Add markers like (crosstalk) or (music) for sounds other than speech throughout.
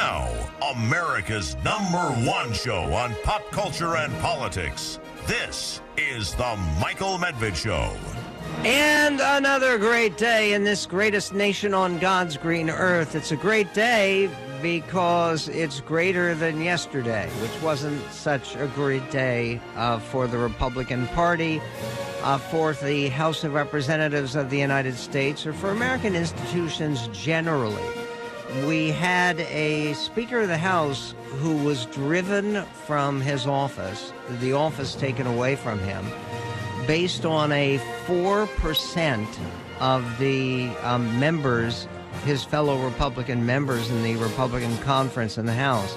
Now, America's number one show on pop culture and politics. This is The Michael Medved Show. And another great day in this greatest nation on God's green earth. It's a great day because it's greater than yesterday, which wasn't such a great day uh, for the Republican Party, uh, for the House of Representatives of the United States, or for American institutions generally. We had a Speaker of the House who was driven from his office, the office taken away from him, based on a 4% of the um, members his fellow Republican members in the Republican conference in the House.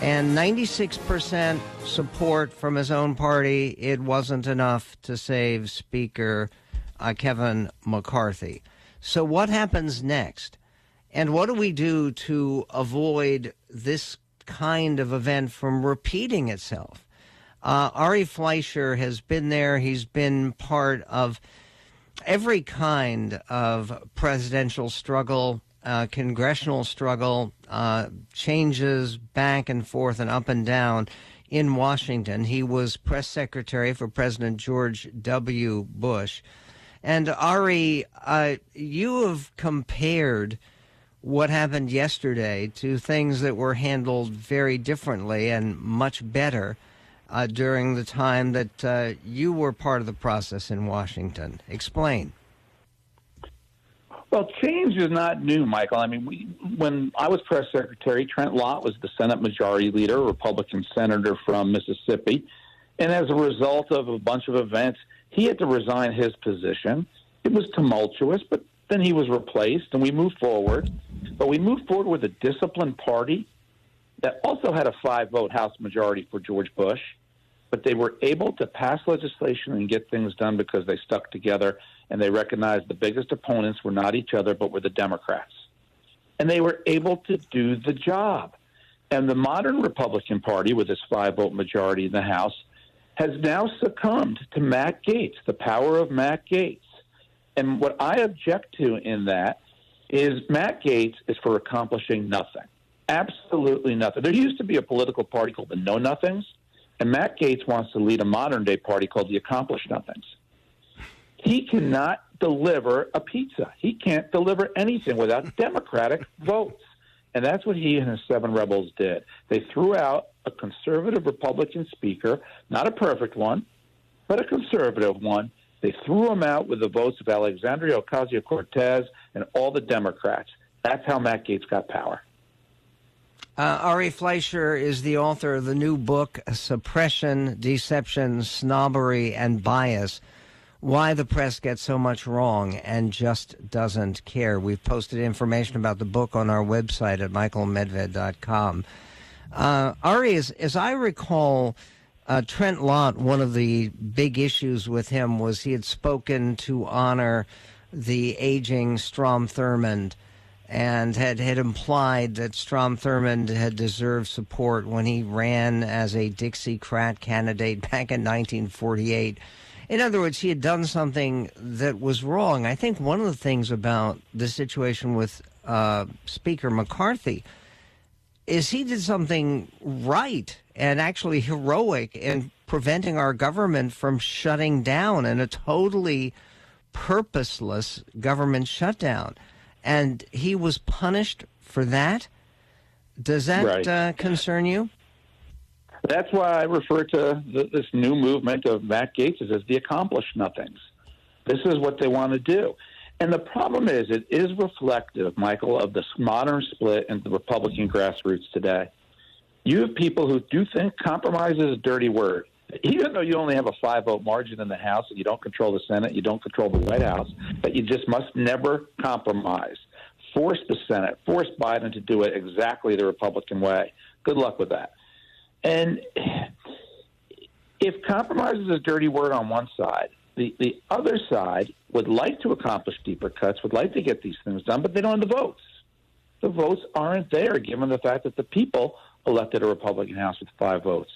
And 96% support from his own party. It wasn't enough to save Speaker uh, Kevin McCarthy. So, what happens next? And what do we do to avoid this kind of event from repeating itself? Uh, Ari Fleischer has been there. He's been part of every kind of presidential struggle, uh, congressional struggle, uh, changes back and forth and up and down in Washington. He was press secretary for President George W. Bush. And Ari, uh, you have compared what happened yesterday to things that were handled very differently and much better uh, during the time that uh, you were part of the process in Washington. Explain. Well, change is not new, Michael. I mean, we, when I was press secretary, Trent Lott was the Senate Majority Leader, Republican senator from Mississippi. And as a result of a bunch of events, he had to resign his position. It was tumultuous, but then he was replaced, and we moved forward. But we moved forward with a disciplined party that also had a five vote House majority for George Bush but they were able to pass legislation and get things done because they stuck together and they recognized the biggest opponents were not each other, but were the Democrats. And they were able to do the job. And the modern Republican Party, with its five vote majority in the House, has now succumbed to Matt Gaetz, the power of Matt Gaetz. And what I object to in that is Matt Gaetz is for accomplishing nothing. Absolutely nothing. There used to be a political party called the Know Nothings and Matt Gaetz wants to lead a modern day party called the Accomplished Nothings. He cannot deliver a pizza. He can't deliver anything without (laughs) Democratic votes. And that's what he and his seven rebels did. They threw out a conservative Republican speaker, not a perfect one, but a conservative one. They threw him out with the votes of Alexandria Ocasio Cortez and all the Democrats. That's how Matt Gaetz got power. Uh, Ari Fleischer is the author of the new book, Suppression, Deception, Snobbery, and Bias Why the Press Gets So Much Wrong and Just Doesn't Care. We've posted information about the book on our website at michaelmedved.com. Uh, Ari, as, as I recall, uh, Trent Lott, one of the big issues with him was he had spoken to honor the aging Strom Thurmond and had, had implied that Strom Thurmond had deserved support when he ran as a Dixiecrat candidate back in 1948. In other words, he had done something that was wrong. I think one of the things about the situation with uh, Speaker McCarthy is he did something right and actually heroic in preventing our government from shutting down in a totally purposeless government shutdown and he was punished for that. Does that right. uh, concern you? That's why I refer to the, this new movement of Matt Gaetz as the accomplished nothings. This is what they want to do. And the problem is, it is reflective, Michael, of this modern split in the Republican grassroots today. You have people who do think compromise is a dirty word. Even though you only have a five vote margin in the House and you don't control the Senate, you don't control the White House, but you just must never compromise. Force the Senate, force Biden to do it exactly the Republican way. Good luck with that. And if compromise is a dirty word on one side, the, the other side would like to accomplish deeper cuts, would like to get these things done, but they don't have the votes. The votes aren't there, given the fact that the people elected a Republican House with five votes.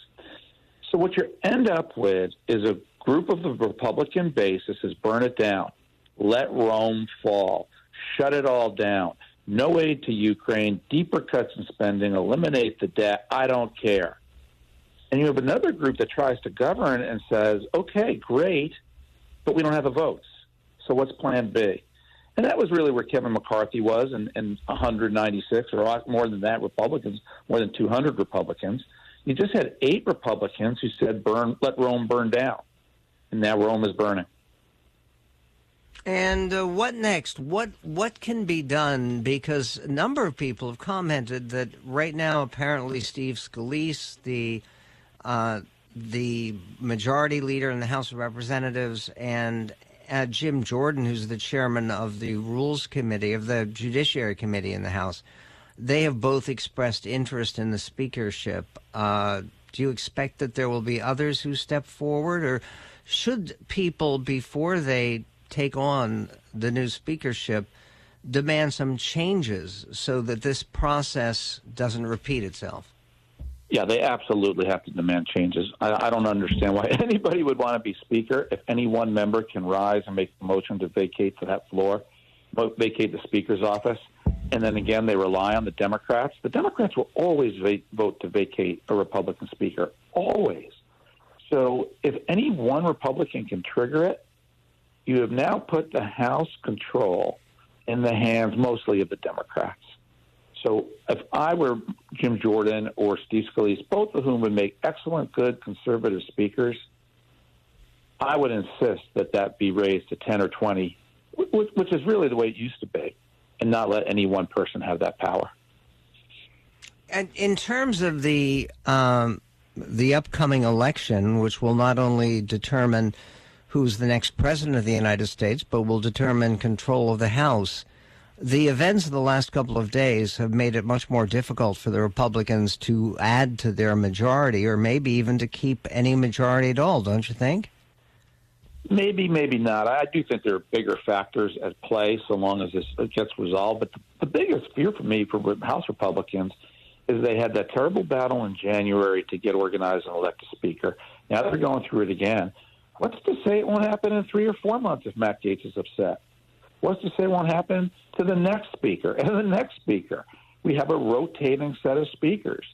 So what you end up with is a group of the Republican base that says burn it down, let Rome fall, shut it all down, no aid to Ukraine, deeper cuts in spending, eliminate the debt. I don't care. And you have another group that tries to govern and says, okay, great, but we don't have the votes. So what's plan B? And that was really where Kevin McCarthy was, and, and 196 or more than that Republicans, more than 200 Republicans. You just had eight Republicans who said, "Burn, let Rome burn down," and now Rome is burning. And uh, what next? What what can be done? Because a number of people have commented that right now, apparently, Steve Scalise, the uh, the majority leader in the House of Representatives, and uh, Jim Jordan, who's the chairman of the Rules Committee of the Judiciary Committee in the House, they have both expressed interest in the speakership. Uh, do you expect that there will be others who step forward, or should people, before they take on the new speakership, demand some changes so that this process doesn't repeat itself? Yeah, they absolutely have to demand changes. I, I don't understand why (laughs) anybody would want to be speaker if any one member can rise and make the motion to vacate to that floor, vacate the speaker's office, and then again they rely on the Democrats. The Democrats will always va- vote to vacate a Republican speaker, always. So if any one Republican can trigger it, you have now put the House control in the hands mostly of the Democrats. So if I were Jim Jordan or Steve Scalise, both of whom would make excellent, good conservative speakers, I would insist that that be raised to 10 or 20, which is really the way it used to be, and not let any one person have that power. And in terms of the um, the upcoming election, which will not only determine who's the next president of the United States, but will determine control of the House the events of the last couple of days have made it much more difficult for the Republicans to add to their majority or maybe even to keep any majority at all, don't you think? Maybe, maybe not. I do think there are bigger factors at play so long as this gets resolved. But the, the biggest fear for me for House Republicans is they had that terrible battle in January to get organized and elect a speaker. Now they're going through it again. What's to say it won't happen in three or four months if Matt Gaetz is upset? What's to say won't happen to the next speaker (laughs) and the next speaker? We have a rotating set of speakers.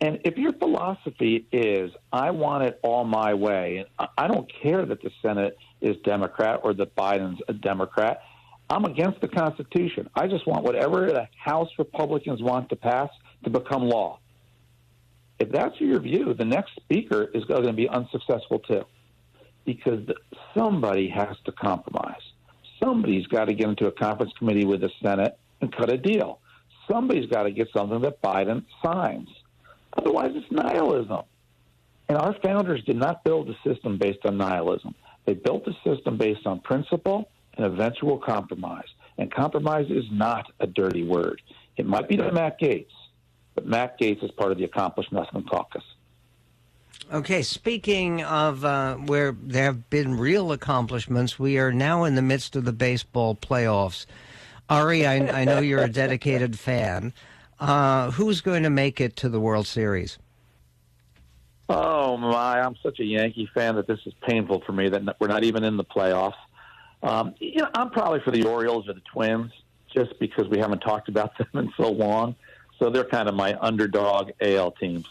And if your philosophy is, I want it all my way, and I don't care that the Senate is Democrat or that Biden's a Democrat, I'm against the Constitution. I just want whatever the House Republicans want to pass to become law. If that's your view, the next speaker is going to be unsuccessful too, because somebody has to compromise. Somebody's got to get into a conference committee with the Senate and cut a deal. Somebody's got to get something that Biden signs. Otherwise, it's nihilism. And our founders did not build a system based on nihilism. They built a system based on principle and eventual compromise. And compromise is not a dirty word. It might be to Matt Gaetz, but Matt Gaetz is part of the accomplished Muslim caucus. Okay, speaking of uh, where there have been real accomplishments, we are now in the midst of the baseball playoffs. Ari, I, I know you're a dedicated fan. Uh, who's going to make it to the World Series? Oh my! I'm such a Yankee fan that this is painful for me that we're not even in the playoffs. Um, you know, I'm probably for the Orioles or the Twins, just because we haven't talked about (laughs) them in so long. So they're kind of my underdog AL teams.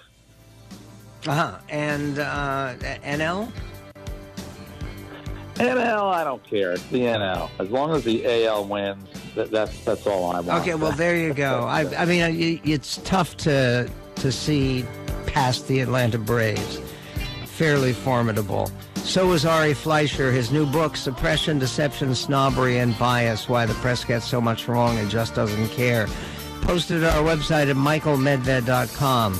Uh-huh. And uh, NL? NL, I don't care. It's the NL. As long as the AL wins, that, that's that's all I want. Okay, well there you go. (laughs) I, I mean, it's tough to to see past the Atlanta Braves. Fairly formidable. So is Ari Fleischer. His new book, Suppression, Deception, Snobbery, and Bias Why the Press Gets So Much Wrong and Just Doesn't Care. Posted at our website at michaelmedved.com.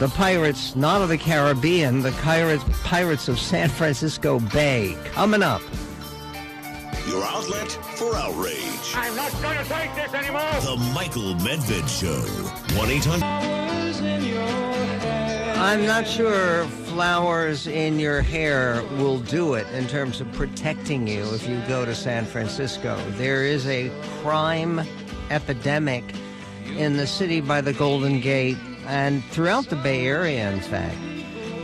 The pirates, not of the Caribbean, the pirates, pirates of San Francisco Bay. Coming up. Your outlet for outrage. I'm not going to take this anymore. The Michael Medved Show. 1 800. I'm not sure flowers in your hair will do it in terms of protecting you if you go to San Francisco. There is a crime epidemic in the city by the Golden Gate and throughout the Bay Area, in fact.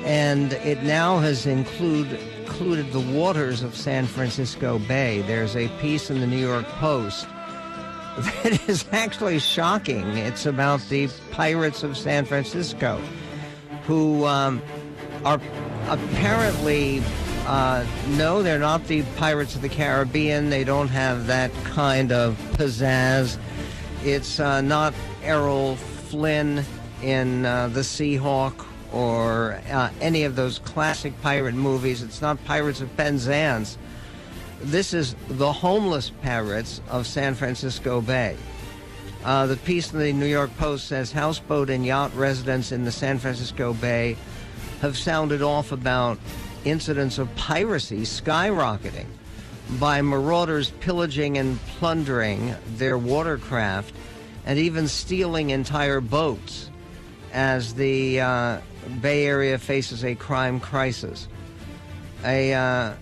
And it now has include, included the waters of San Francisco Bay. There's a piece in the New York Post (laughs) that is actually shocking. It's about the Pirates of San Francisco, who um, are apparently uh, no, they're not the Pirates of the Caribbean. They don't have that kind of pizzazz. It's uh, not Errol Flynn in uh, The Seahawk or uh, any of those classic pirate movies. It's not Pirates of Penzance. This is the homeless pirates of San Francisco Bay. Uh, the piece in the New York Post says houseboat and yacht residents in the San Francisco Bay have sounded off about incidents of piracy skyrocketing by marauders pillaging and plundering their watercraft and even stealing entire boats as the uh, Bay Area faces a crime crisis. A, uh,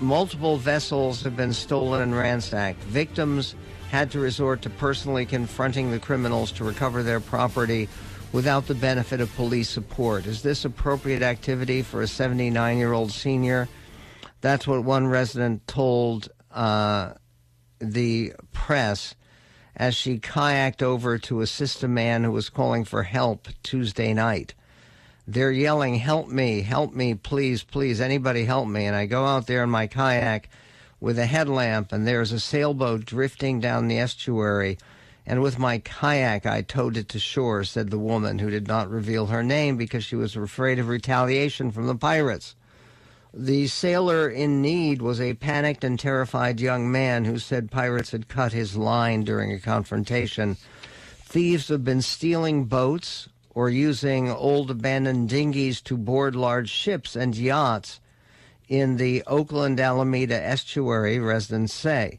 multiple vessels have been stolen and ransacked. Victims had to resort to personally confronting the criminals to recover their property without the benefit of police support. Is this appropriate activity for a 79 year old senior? That's what one resident told uh, the press as she kayaked over to assist a man who was calling for help Tuesday night. They're yelling, Help me, help me, please, please, anybody help me. And I go out there in my kayak with a headlamp, and there's a sailboat drifting down the estuary and with my kayak I towed it to shore, said the woman, who did not reveal her name because she was afraid of retaliation from the pirates. The sailor in need was a panicked and terrified young man who said pirates had cut his line during a confrontation. Thieves have been stealing boats or using old abandoned dinghies to board large ships and yachts in the Oakland Alameda estuary, residents say.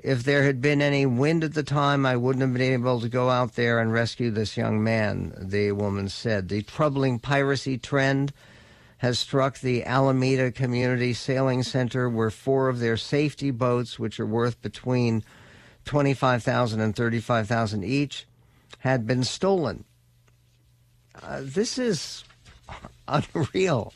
If there had been any wind at the time, I wouldn't have been able to go out there and rescue this young man, the woman said. The troubling piracy trend has struck the Alameda Community Sailing Center, where four of their safety boats, which are worth between 25,000 and 35,000 each, had been stolen. Uh, this is (laughs) unreal.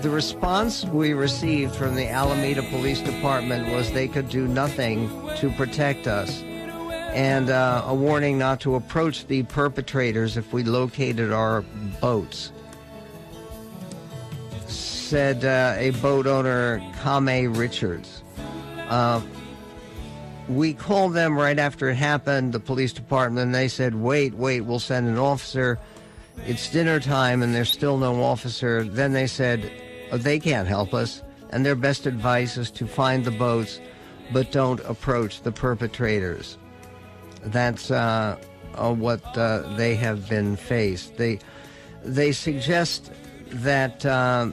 The response we received from the Alameda Police Department was they could do nothing to protect us, and uh, a warning not to approach the perpetrators if we located our boats. Said uh, a boat owner, Kame Richards. Uh, we called them right after it happened, the police department, and they said, wait, wait, we'll send an officer. It's dinner time and there's still no officer. Then they said, oh, they can't help us. And their best advice is to find the boats, but don't approach the perpetrators. That's uh, uh, what uh, they have been faced. They, they suggest that uh,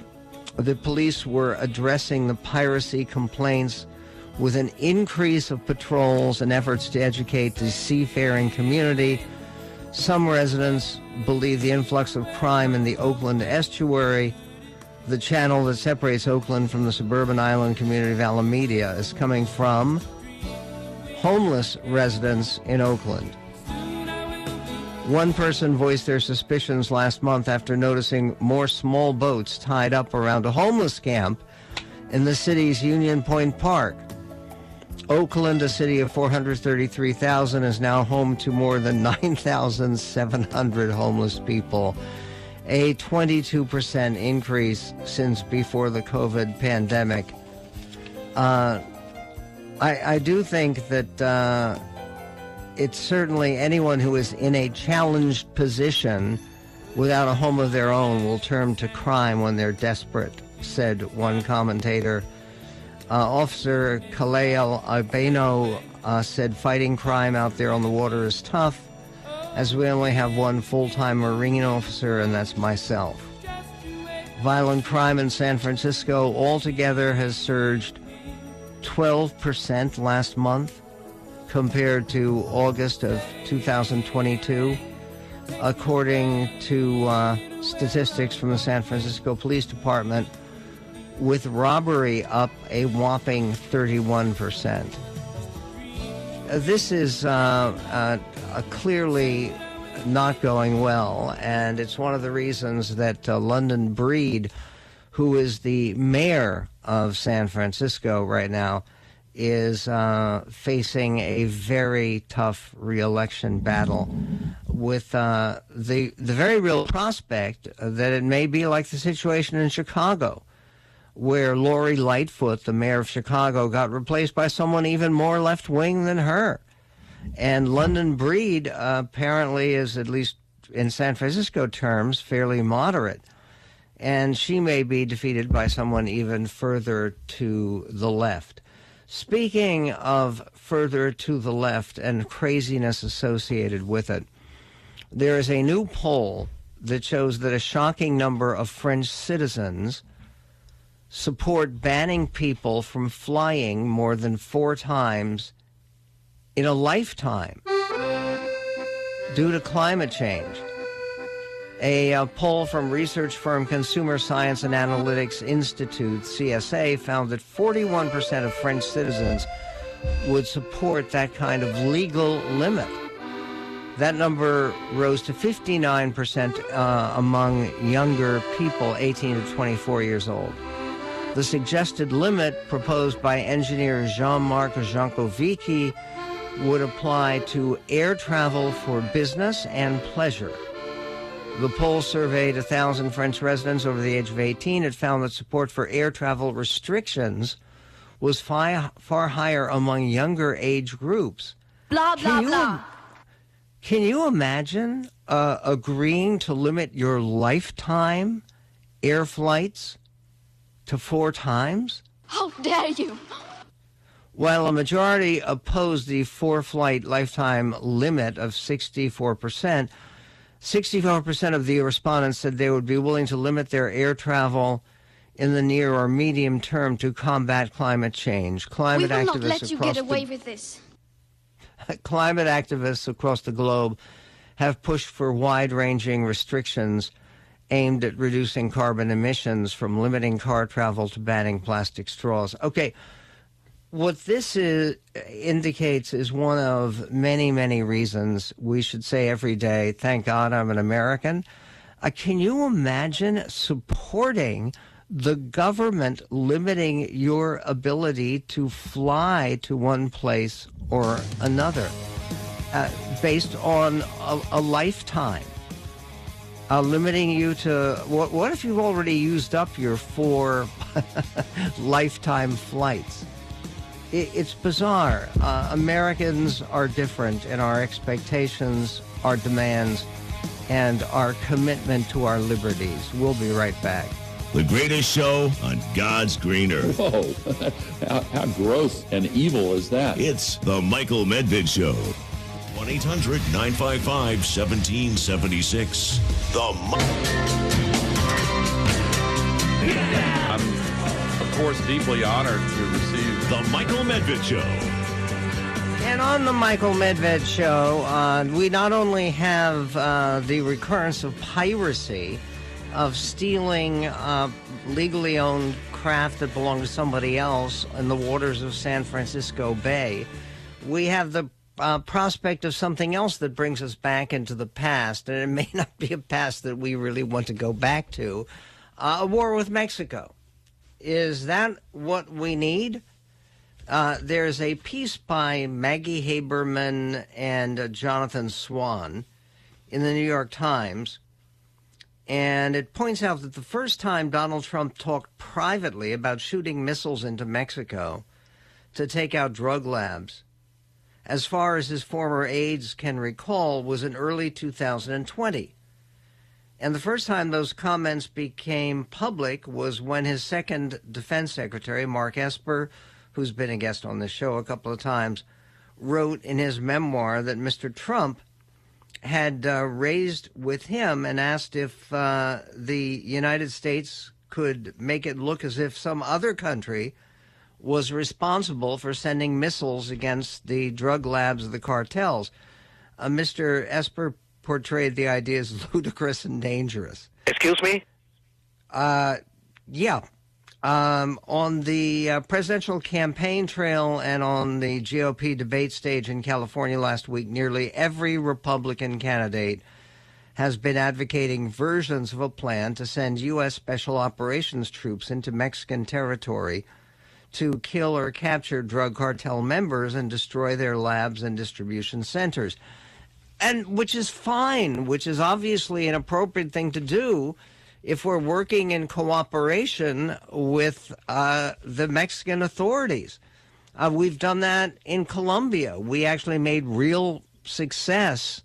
the police were addressing the piracy complaints with an increase of patrols and efforts to educate the seafaring community. Some residents believe the influx of crime in the Oakland estuary, the channel that separates Oakland from the suburban island community of Alameda, is coming from homeless residents in Oakland. One person voiced their suspicions last month after noticing more small boats tied up around a homeless camp in the city's Union Point Park. Oakland, a city of 433,000, is now home to more than (laughs) 9,700 homeless people, a 22% increase since before the COVID pandemic. Uh, I, I, do think that uh, it's certainly anyone who is in a challenged position without a home of their own will turn to crime when they're desperate, said one commentator. Uh, Officer Khalil Albano uh, said fighting crime out there on the water is tough, as we only have one full-time Marine officer, and that's myself. Violent crime in San Francisco altogether has surged 12% last month compared to August of 2022, according to uh, statistics from the San Francisco Police Department with robbery up a whopping 31%. Uh, this is uh, uh, clearly not going well, and it's one of the reasons that uh, London Breed, who is the mayor of San Francisco right now, is uh, facing a very tough reelection battle with uh, the the very real prospect that it may be like the situation in Chicago, where Lori Lightfoot, the mayor of Chicago, got replaced by someone even more left wing than her, and London Breed uh, apparently is at least in San Francisco terms fairly moderate. And she may be defeated by someone even further to the left. Speaking of further to the left and craziness associated with it, there is a new poll that shows that a shocking number of French citizens support banning people from flying more than four times in a lifetime due to climate change. A, a, poll from research firm Consumer Science and Analytics Institute, CSA, found that 41% of French citizens would support that kind of legal limit. That number rose to 59% uh, among younger people 18 to 24 years old. The suggested limit proposed by engineer Jean-Marc Jancovici would apply to air travel for business and pleasure. The poll surveyed 1,000 French residents over the age of 18. It found that support for air travel restrictions was far, far higher among younger age groups. Blah, blah, can you, blah. Can you imagine uh, agreeing to limit your lifetime air flights to four times? How dare you? While a majority opposed the four flight lifetime limit of 64%, 64% of the respondents said they would be willing to limit their air travel in the near or medium term to combat climate change. Climate we will activists not let you across get away the, with this. (laughs) climate activists across the globe have pushed for wide-ranging restrictions aimed at reducing carbon emissions from limiting car travel to banning plastic straws. Okay, what this is, indicates is one of many, many reasons we should say every day, thank God I'm an American. Uh, can you imagine supporting the government limiting your ability to fly to one place or another uh, based on a, a lifetime? Uh, limiting you to what? What if you've already used up your four (laughs) lifetime flights? It's bizarre. Uh, Americans are different, in our expectations, our demands, and our commitment to our liberties. We'll be right back. The greatest show on God's green earth. Whoa, (laughs) how, how gross and evil is that? It's the Michael Medved Show. 1 800 955 1776. The. I'm, course, deeply honored to receive The Michael Medved Show. And on the Michael Medved show, uh, we not only have uh, the recurrence of piracy, of stealing uh, legally owned craft that belonged to somebody else in the waters of San Francisco Bay, we have the uh, prospect of something else that brings us back into the past, and it may (laughs) not be a past that we really want to go back to uh, a war with Mexico. Is that what we need? Uh, there's a piece by Maggie Haberman and uh, Jonathan Swan in the New York Times, and it points out that the first time Donald Trump talked privately about shooting missiles into Mexico to take out drug labs, as far as his former aides can recall, was in early 2020. And the first time those comments became public was when his second defense secretary, Mark Esper, who's been a guest on this show a couple of times, wrote in his memoir that Mr. Trump had uh, raised with him and asked if uh, the United States could make it look as if some other country was responsible for sending missiles against the drug labs of the cartels. Uh, Mr. Esper portrayed the idea as (laughs) ludicrous and dangerous. Excuse me? Uh, yeah. Um, on the uh, presidential campaign trail and on the GOP debate stage in California last week, nearly every Republican candidate has been advocating versions of a plan to send U.S. Special Operations troops into Mexican territory to kill or capture drug cartel members and destroy their labs and distribution centers. And which is fine, which is obviously an appropriate thing to do if we're working in cooperation with uh, the Mexican authorities. Uh, we've done that in Colombia. We actually made real success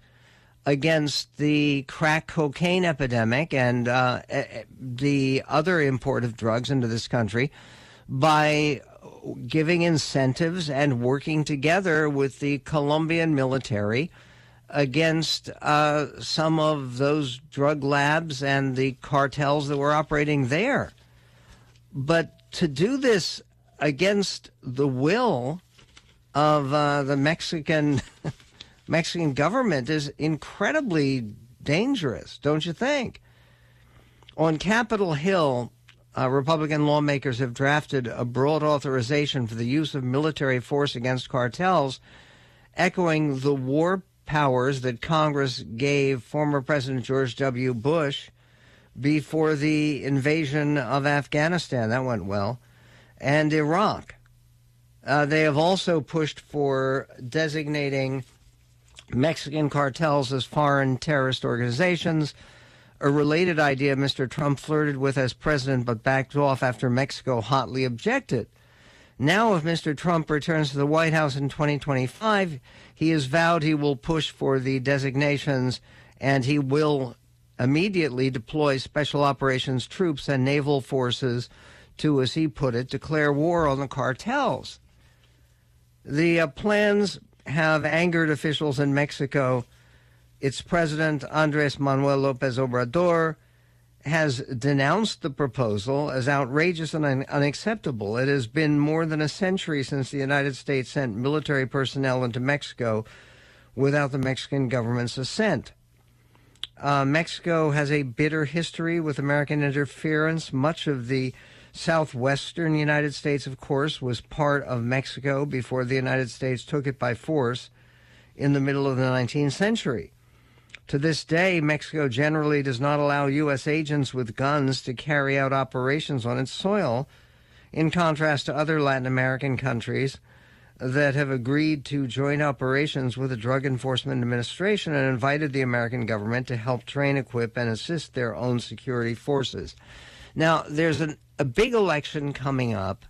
against the crack cocaine epidemic and uh, the other import of drugs into this country by giving incentives and working together with the Colombian military against uh, some of those drug labs and the cartels that were operating there. But to do this against the will of uh, the Mexican (laughs) Mexican government is incredibly dangerous, don't you think? On Capitol Hill, uh, Republican lawmakers have drafted a broad authorization for the use of military force against cartels, echoing the war powers that Congress gave former President George W. Bush before the invasion of Afghanistan. That went well. And Iraq. Uh, they have also pushed for designating Mexican cartels as foreign terrorist organizations, a related idea Mr. Trump flirted with as president but backed off after Mexico hotly objected. Now, if Mr. Trump returns to the White House in 2025, he has vowed he will push for the designations and he will immediately deploy special operations troops and naval forces to, as he put it, declare war on the cartels. The uh, plans have angered officials in Mexico. Its president, Andres Manuel Lopez Obrador, has denounced the proposal as outrageous and un- unacceptable. It has been more than a century since the United States sent military personnel into Mexico without the Mexican government's assent. Uh, Mexico has a bitter history with American interference. Much of the southwestern United States, of course, was part of Mexico before the United States took it by force in the middle of the 19th century. To this day, Mexico generally does not allow U.S. agents with guns to carry out operations on its soil, in contrast to other Latin American countries that have agreed to joint operations with the Drug Enforcement Administration and invited the American government to help train, equip, and assist their own security forces. Now, there's an, a big election coming up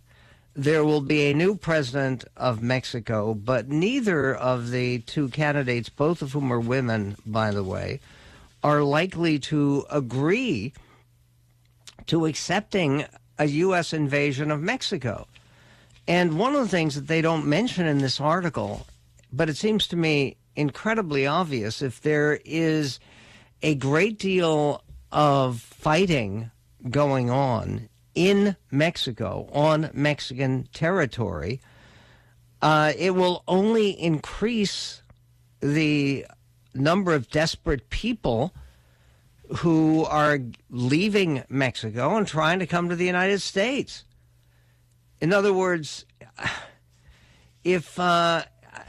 there will be a new president of Mexico, but neither of the two candidates, both of whom are women, by the way, are likely to agree to accepting a U.S. invasion of Mexico. And one of the things that they don't mention in this article, but it seems to me incredibly obvious, if there is a great deal of fighting going on in Mexico, on Mexican territory, uh, it will only increase the number of desperate people who are leaving Mexico and trying to come to the United States. In other words, if uh,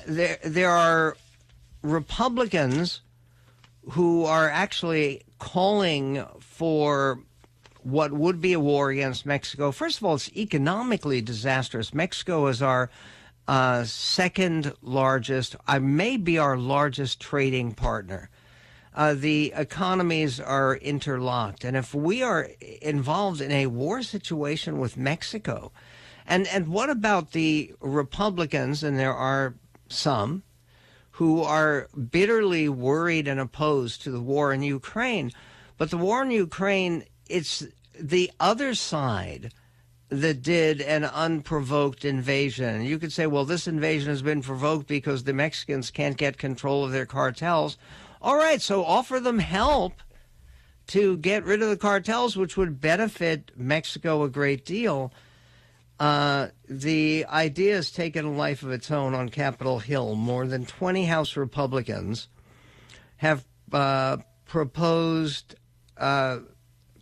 there there are Republicans who are actually calling for what would be a war against Mexico. First of all, it's economically disastrous. Mexico is our uh, second largest, I may be our largest trading partner. Uh, the economies are interlocked, and if we are involved in a war situation with Mexico, and and what about the Republicans? And there are some who are bitterly worried and opposed to the war in Ukraine, but the war in Ukraine it's the other side that did an unprovoked invasion. You could say, well, this invasion has been provoked because the Mexicans can't get control of their cartels. All right, so offer them help to get rid of the cartels, which would benefit Mexico a great deal. Uh, the idea has taken a life of its own on Capitol Hill. More than 20 House Republicans have uh, proposed uh,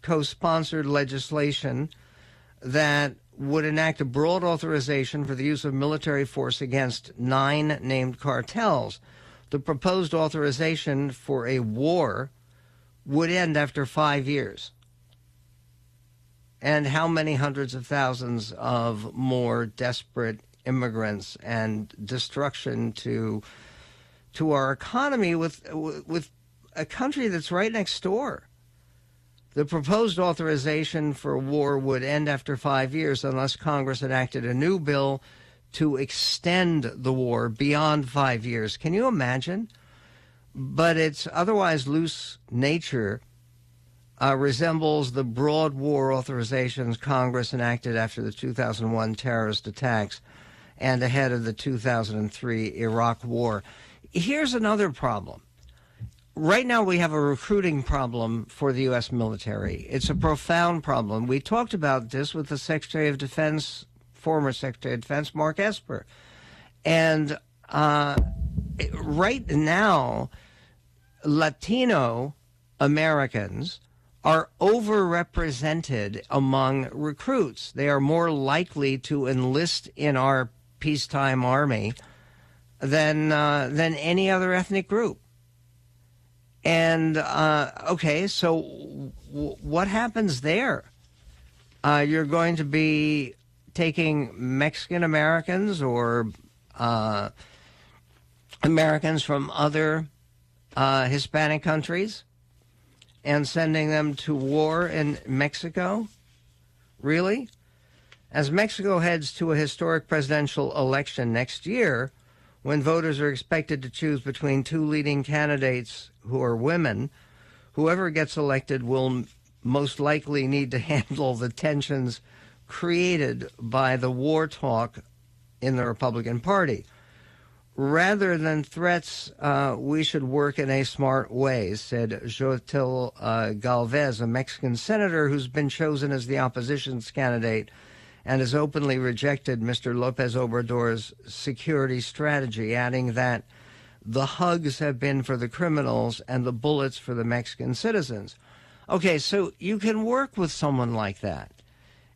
co sponsored legislation that would enact a broad authorization for the use of military force against nine named cartels. The proposed authorization for a war would end after five years. and how many hundreds of thousands of more desperate immigrants and destruction to to our economy with with a country that's right next door. The proposed authorization for war would end after five years unless Congress enacted a new bill to extend the war beyond five years. Can you imagine? But its otherwise loose nature uh, resembles the broad war authorizations Congress enacted after the 2001 terrorist attacks and ahead of the 2003 Iraq War. Here's another problem. Right now, we have a recruiting problem for the U.S. military. It's a profound problem. We talked about this with the Secretary of Defense, former Secretary of Defense, Mark Esper. And uh, right now, Latino Americans are overrepresented among recruits. They are more likely to enlist in our peacetime army than uh, than any other ethnic group. And uh, okay, so what happens there? Uh, you're going to be taking Mexican Americans or uh, Americans from other uh, Hispanic countries and sending them to war in Mexico? Really? As Mexico heads to a historic presidential election next year, when voters are expected to choose between two leading candidates who are women, whoever gets elected will most likely need to (laughs) handle the tensions created by the war talk in the Republican Party. Rather than threats, uh, we should work in a smart way, said Xochitl uh, Galvez, a Mexican senator who's been chosen as the opposition's candidate and has openly rejected Mr. Lopez Obrador's security strategy, adding that the hugs have been for the criminals and the bullets for the Mexican citizens. Okay, so you can work with someone like that.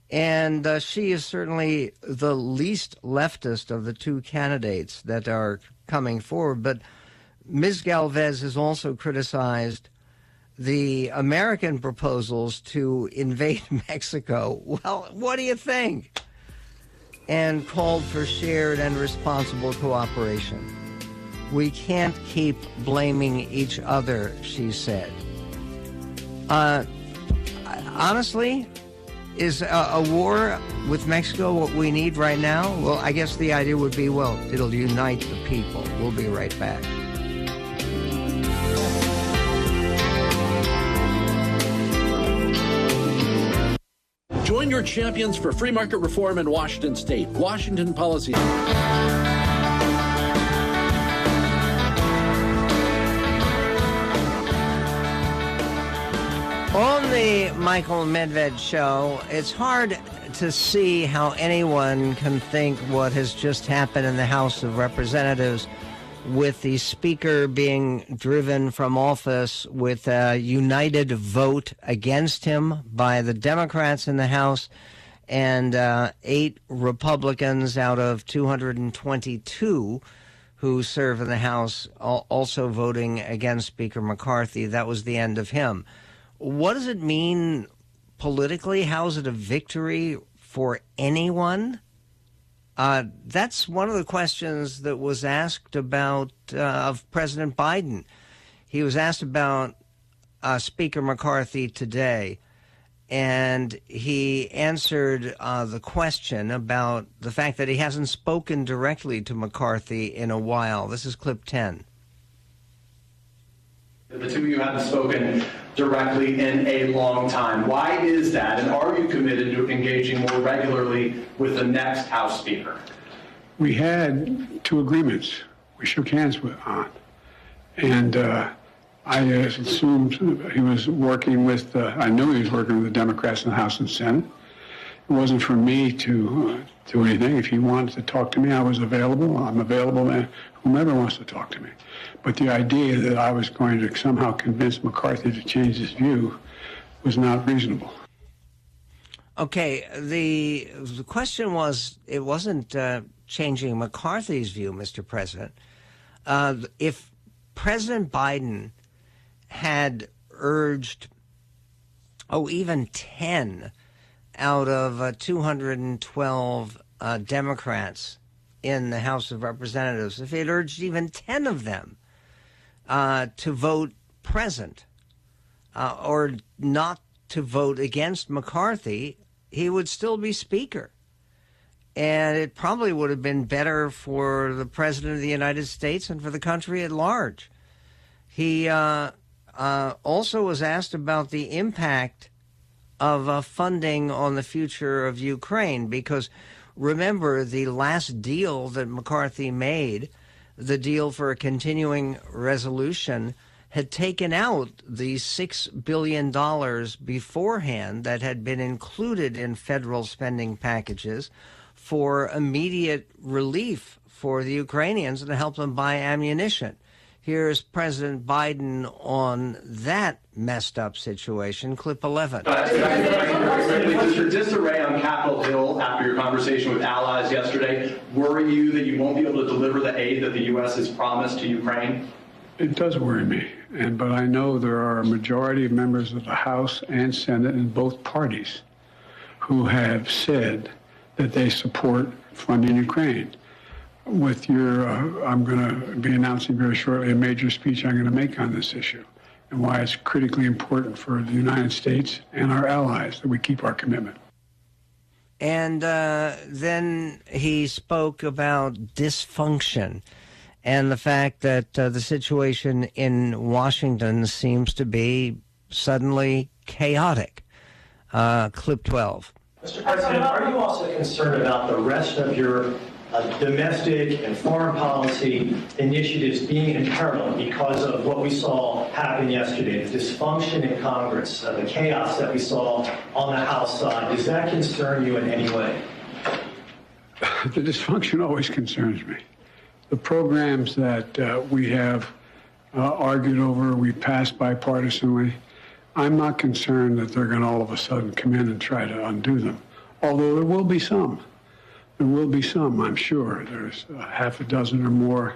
And uh, she is certainly the least leftist of the two candidates that are coming forward. But Ms. Galvez has also criticized the American proposals to invade (laughs) Mexico. Well, what do you think? And called for shared and responsible cooperation. We can't keep blaming each other, she said. Uh, honestly, is a, a, war with Mexico what we need right now? Well, I guess the idea would be well, it'll unite the people. We'll be right back. Join your champions for free market reform in Washington state. Washington Policy. On the Michael Medved show, it's hard to see how anyone can think what has just happened in the House of Representatives with the Speaker being driven from office with a united vote against him by the Democrats in the House and uh, eight Republicans out of 222 who serve in the House also voting against Speaker McCarthy. That was the end of him. What does it mean politically? How is it a victory for anyone? Uh, that's one of the questions that was asked about uh, of President Biden. He was asked about uh, Speaker McCarthy today, and he answered uh, the question about the fact that he hasn't spoken directly to McCarthy in a while. This is clip 10. The two of you haven't spoken directly in a long time. Why is that? And are you committed to engaging more regularly with the next House Speaker? We had two agreements we shook hands with on. And uh, I assumed he was working with, uh, I knew he was working with the Democrats in the House and Senate. It wasn't for me to uh, do anything. If he wanted to talk to me, I was available. I'm available to whomever wants to talk to me. But the idea that I was going to somehow convince McCarthy to change his view was not reasonable. Okay, the, the question was it wasn't uh, changing McCarthy's view, Mr. President. Uh, if President Biden had urged, oh, even 10 out of uh, 212 uh, Democrats in the House of Representatives, if he had urged even 10 of them uh, to vote present uh, or not to vote against McCarthy, he would still be Speaker. And it probably would have been better for the President of the United States and for the country at large. He uh, uh, also was asked about the impact of uh, funding on the future of Ukraine because remember the last deal that McCarthy made, the deal for a continuing resolution, had taken out the $6 billion beforehand that had been included in federal spending packages for immediate relief for the Ukrainians and to help them buy ammunition. Here's President Biden on that messed up situation. Clip 11. Uh, is there disarray on Capitol Hill after your conversation with allies yesterday? Worry you that you won't be able to deliver the aid that the U.S. has promised to Ukraine? It does worry me, and but I know there are a majority of members of the House and Senate in both parties who have said that they support funding Ukraine with your, uh, I'm going to be announcing very shortly a major speech I'm going to make on this issue and why it's critically important for the United States and our allies that we keep our commitment. And uh, then he spoke about dysfunction and the fact that uh, the situation in Washington seems to be suddenly chaotic. Uh, clip 12. Mr. President, are you also concerned about the rest of your uh, domestic and foreign policy initiatives being in peril because of what we saw happen yesterday, the dysfunction in Congress, uh, the chaos that we saw on the House side. Does that concern you in any way? (laughs) The dysfunction always concerns me. The programs that uh, we have uh, argued over, we passed bipartisanly. I'm not concerned that they're going to all of a sudden come in and try to undo them, although there will be some. There will be some, I'm sure. There's a half a dozen or more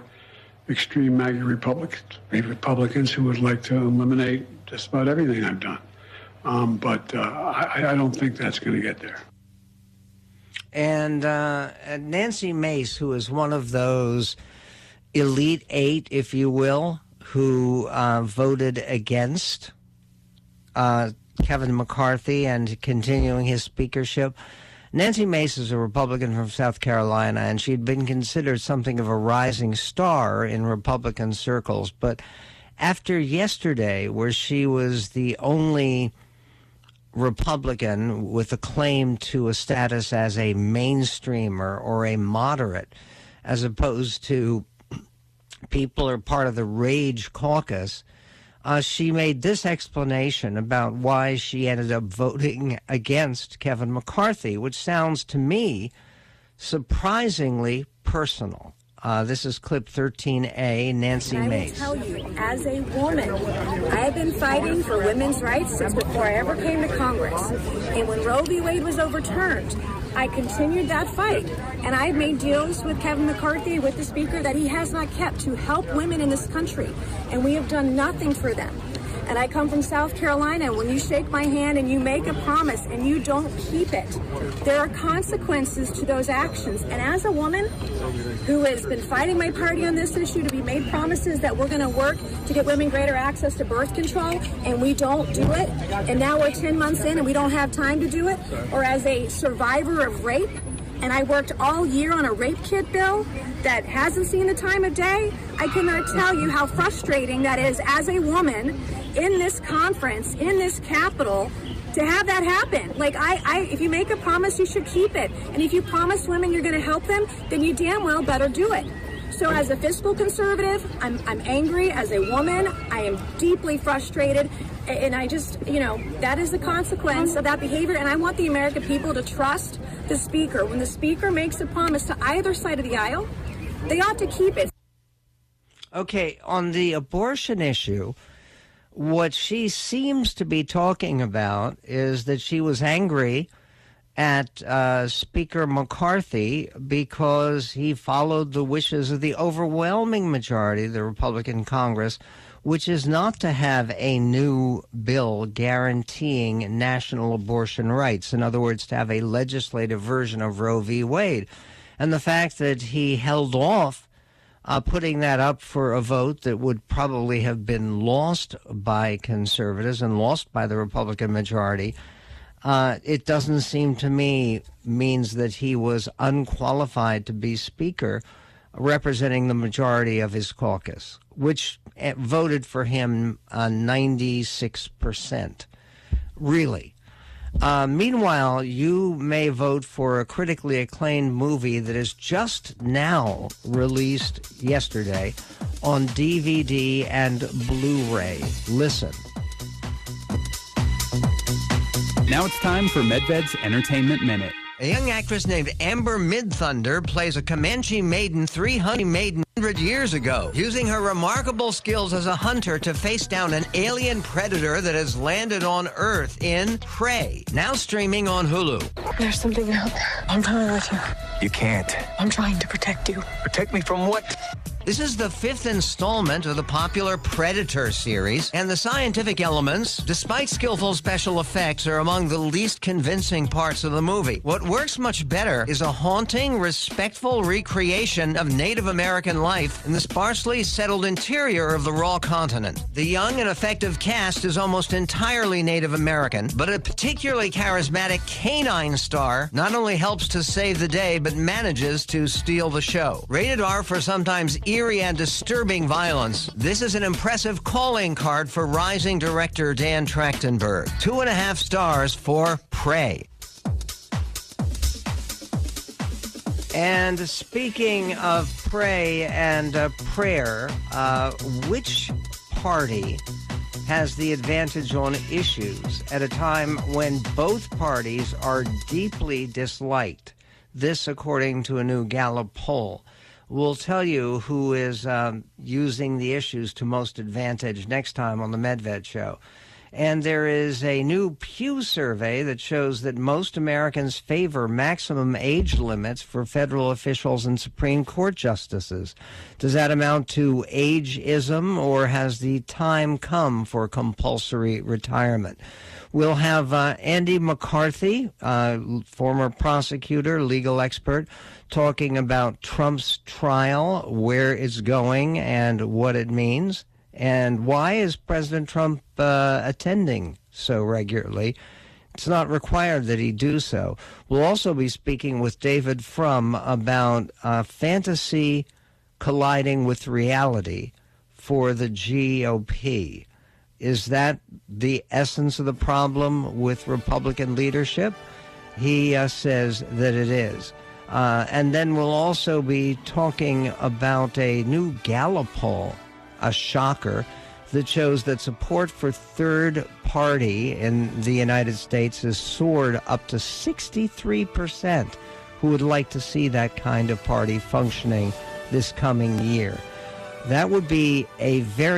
extreme MAGA Republicans, Republicans who would like to eliminate just about everything I've done. Um, but uh, I, I, don't think that's going to get there. And uh, Nancy Mace, who is one of those elite eight, if you will, who uh, voted against uh, Kevin McCarthy and continuing his speakership Nancy Mace is a Republican from South Carolina, and she'd been considered something of a rising star in Republican circles. But after yesterday, where she was the only Republican with a claim to a status as a mainstreamer or a moderate, as opposed to people are part of the Rage Caucus, uh, she made this explanation about why she ended up voting against Kevin McCarthy, which sounds to me surprisingly personal. Uh, this is clip 13A, Nancy I Mace. I will tell you, as a woman, I have been fighting for women's rights since before I ever came to Congress. And when Roe v. Wade was overturned, I continued that fight. And I've made deals with Kevin McCarthy, with the Speaker, that he has not kept to help women in this country. And we have done nothing for them and I come from South Carolina. When you shake my hand and you make a promise and you don't keep it, there are consequences to those actions. And as a woman who has been fighting my party on this issue to be made promises that we're going to work to get women greater access to birth control, and we don't do it, and now we're 10 months in and we don't have time to do it, or as a survivor of rape, and I worked all year on a rape kit bill that hasn't seen the time of day, I cannot tell you how frustrating that is as a woman in this conference, in this capital, to have that happen. Like I, I, if you make a promise, you should keep it. And if you promise women you're going to help them, then you damn well better do it. So as a fiscal conservative, I'm, I'm angry. As a woman, I am deeply frustrated. And I just, you know, that is the consequence of that behavior. And I want the American people to trust the speaker. When the speaker makes a promise to either side of the aisle, they ought to keep it. Okay, on the abortion issue, what she seems to be talking about is that she was angry at uh, Speaker McCarthy because he followed the wishes of the overwhelming majority of the Republican Congress which is not to have a new bill guaranteeing national abortion rights. In other words, to have a legislative version of Roe v. Wade. And the fact that he held off uh, putting that up for a vote that would probably have been lost by conservatives and lost by the Republican majority. Uh, it doesn't seem to me means that he was unqualified to be speaker representing the majority of his caucus, which eh, voted for him uh, 96%. Really. Uh, meanwhile, you may vote for a critically acclaimed movie that is just now released yesterday on DVD and Blu ray. Listen. Now it's time for Medved's Entertainment Minute. A young actress named Amber Midthunder plays a Comanche maiden 300 maiden hundred years ago, using her remarkable skills as a hunter to face down an alien predator that has landed on Earth in Prey, now streaming on Hulu. There's something out there. I'm coming with you. You can't. I'm trying to protect you. Protect me from what? This is the fifth installment of the popular Predator series, and the scientific elements, despite skillful special effects, are among the least convincing parts of the movie. What works much better is a haunting, respectful recreation of Native American life in the sparsely settled interior of the raw continent. The young and effective cast is almost entirely Native American, but a particularly charismatic canine star not only helps to save the day, but manages to steal the show. Rated R for sometimes eerie and disturbing violence, this is an impressive calling card for rising director Dan Trachtenberg. Two and a half stars for Prey. And speaking of pray and uh, prayer, uh, which party has the advantage on issues at a time when both parties are deeply disliked? This, according to a new Gallup poll will tell you who is um, using the issues to most advantage next time on the Medved Show. And there is a new Pew survey that shows that most Americans favor maximum age limits for federal officials and Supreme Court justices. Does that amount to ageism, or has the time come for compulsory retirement? We'll have uh, Andy McCarthy, uh, former prosecutor, legal expert, talking about Trump's trial, where it's going, and what it means. And why is President Trump uh, attending so regularly? It's not required that he do so. We'll also be speaking with David Frum about uh, fantasy colliding with reality for the GOP. Is that the essence of the problem with Republican leadership? He uh, says that it is. Uh, and then we'll also be talking about a new Gallup poll a shocker that shows that support for third party in the United States has soared up to 63% who would like to see that kind of party functioning this coming year. That would be a very